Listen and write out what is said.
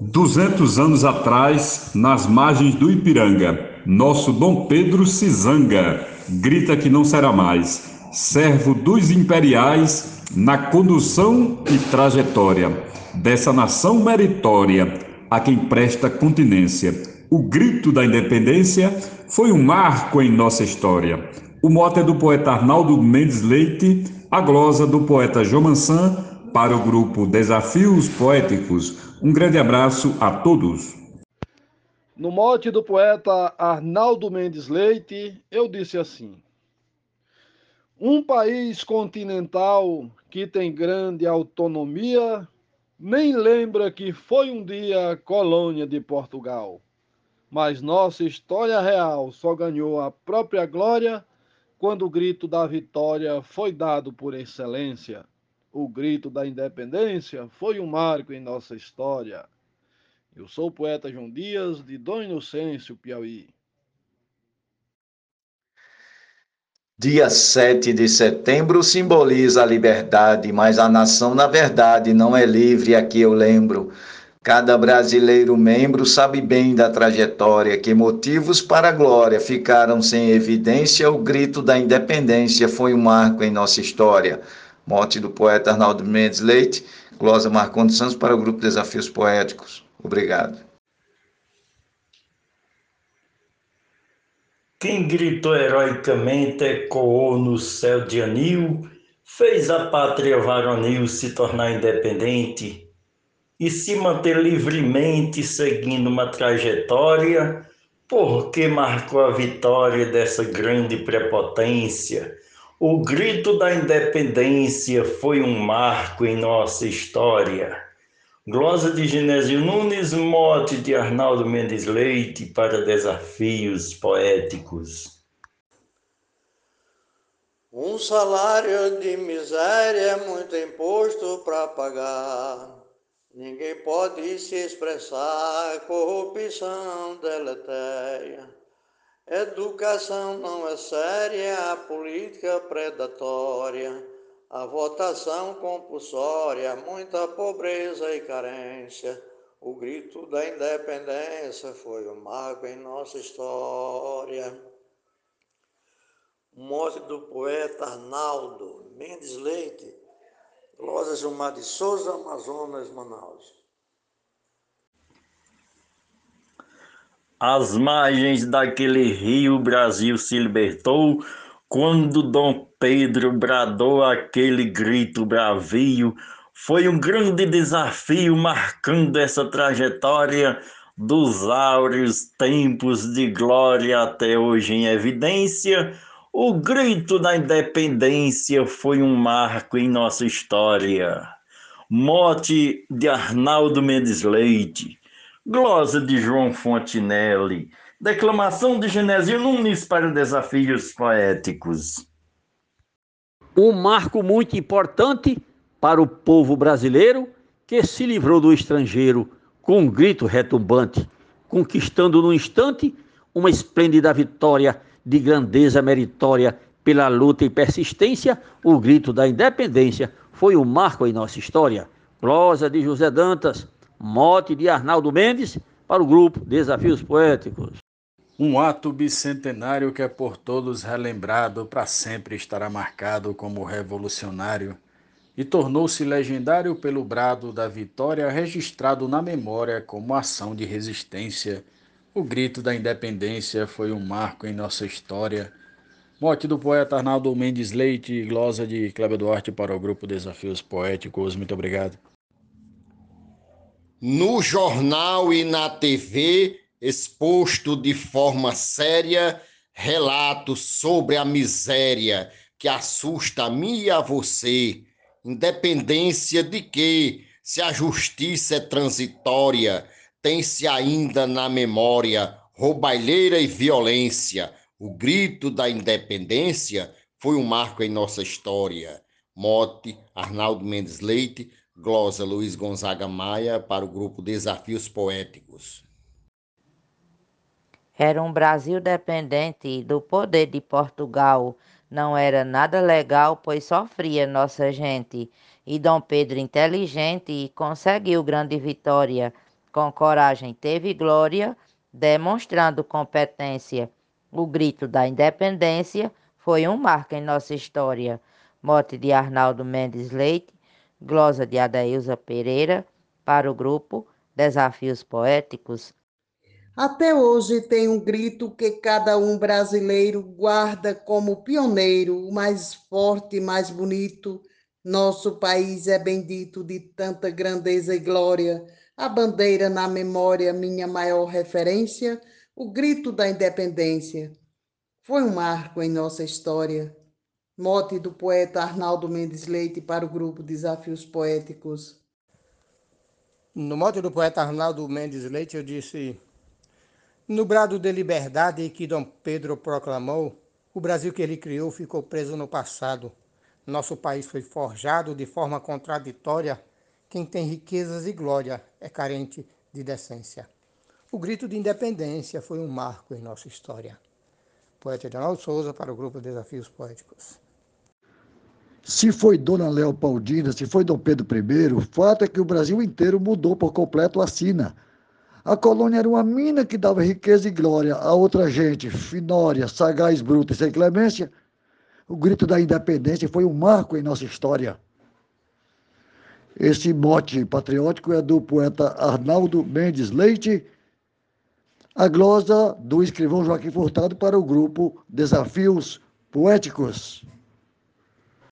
Duzentos anos atrás, nas margens do Ipiranga, nosso Dom Pedro se zanga, grita que não será mais servo dos imperiais na condução e trajetória dessa nação meritória a quem presta continência. O grito da independência foi um marco em nossa história. O mote é do poeta Arnaldo Mendes Leite, a glosa do poeta João Mansan para o grupo Desafios Poéticos. Um grande abraço a todos. No mote do poeta Arnaldo Mendes Leite, eu disse assim: Um país continental que tem grande autonomia nem lembra que foi um dia colônia de Portugal. Mas nossa história real só ganhou a própria glória quando o grito da vitória foi dado por excelência. O grito da independência foi um marco em nossa história. Eu sou o poeta João Dias, de Dom Inocêncio, Piauí. Dia 7 de setembro simboliza a liberdade, mas a nação, na verdade, não é livre, aqui eu lembro. Cada brasileiro membro sabe bem da trajetória, que motivos para a glória ficaram sem evidência. O grito da independência foi um marco em nossa história. Morte do poeta Arnaldo Mendes Leite, glosa Marcondes Santos para o grupo Desafios Poéticos. Obrigado. Quem gritou heroicamente ecoou no céu de anil, fez a pátria varonil se tornar independente e se manter livremente seguindo uma trajetória, porque marcou a vitória dessa grande prepotência. O grito da independência foi um marco em nossa história. Glosa de Genésio Nunes, mote de Arnaldo Mendes Leite para desafios poéticos. Um salário de miséria, é muito imposto para pagar. Ninguém pode se expressar, corrupção deletéria. Educação não é séria, a política predatória a votação compulsória, muita pobreza e carência. O grito da independência foi um marco em nossa história. Morte do poeta Arnaldo Mendes Leite, Loja Gilmar de Souza, Amazonas, Manaus. Às margens daquele rio, Brasil se libertou quando Dom Pedro bradou aquele grito bravio, foi um grande desafio marcando essa trajetória dos áureos tempos de glória até hoje em evidência. O grito da independência foi um marco em nossa história. Mote de Arnaldo Mendes Leite, glosa de João Fontinelli, Declamação de Genésio Nunes para Desafios Poéticos. Um marco muito importante para o povo brasileiro que se livrou do estrangeiro com um grito retumbante, conquistando num instante uma esplêndida vitória de grandeza meritória pela luta e persistência, o grito da independência foi um marco em nossa história. Prosa de José Dantas, mote de Arnaldo Mendes, para o grupo Desafios Poéticos. Um ato bicentenário que é por todos relembrado, para sempre estará marcado como revolucionário e tornou-se legendário pelo brado da vitória registrado na memória como ação de resistência. O grito da independência foi um marco em nossa história. Morte do poeta Arnaldo Mendes Leite, glosa de Cléber Duarte para o grupo Desafios Poéticos. Muito obrigado. No jornal e na TV, exposto de forma séria relatos sobre a miséria que assusta a mim e a você, independência de que, se a justiça é transitória, tem-se ainda na memória roubalheira e violência. O grito da independência foi um marco em nossa história. Mote, Arnaldo Mendes Leite, glosa Luiz Gonzaga Maia para o grupo Desafios Poéticos. Era um Brasil dependente do poder de Portugal. Não era nada legal, pois sofria nossa gente. E Dom Pedro, inteligente, conseguiu grande vitória. com coragem teve glória, demonstrando competência. O grito da independência foi um marco em nossa história. Mote de Arnaldo Mendes Leite, glosa de Adailza Pereira, para o grupo Desafios Poéticos. Até hoje tem um grito que cada um brasileiro guarda como pioneiro, o mais forte e mais bonito. Nosso país é bendito de tanta grandeza e glória. A bandeira na memória, minha maior referência, o grito da independência. Foi um marco em nossa história. Mote do poeta Arnaldo Mendes Leite para o grupo Desafios Poéticos. No mote do poeta Arnaldo Mendes Leite, eu disse: No brado de liberdade que Dom Pedro proclamou, o Brasil que ele criou ficou preso no passado. Nosso país foi forjado de forma contraditória. Quem tem riquezas e glória é carente de decência. O grito de independência foi um marco em nossa história. Poeta Edinaldo Souza para o grupo Desafios Poéticos. Se foi Dona Leopoldina, se foi Dom Pedro I, o fato é que o Brasil inteiro mudou por completo a sina. A colônia era uma mina que dava riqueza e glória a outra gente, finória, sagaz, bruta e sem clemência. O grito da independência foi um marco em nossa história. Esse mote patriótico é do poeta Arnaldo Mendes Leite, a glosa do escrivão Joaquim Furtado para o grupo Desafios Poéticos.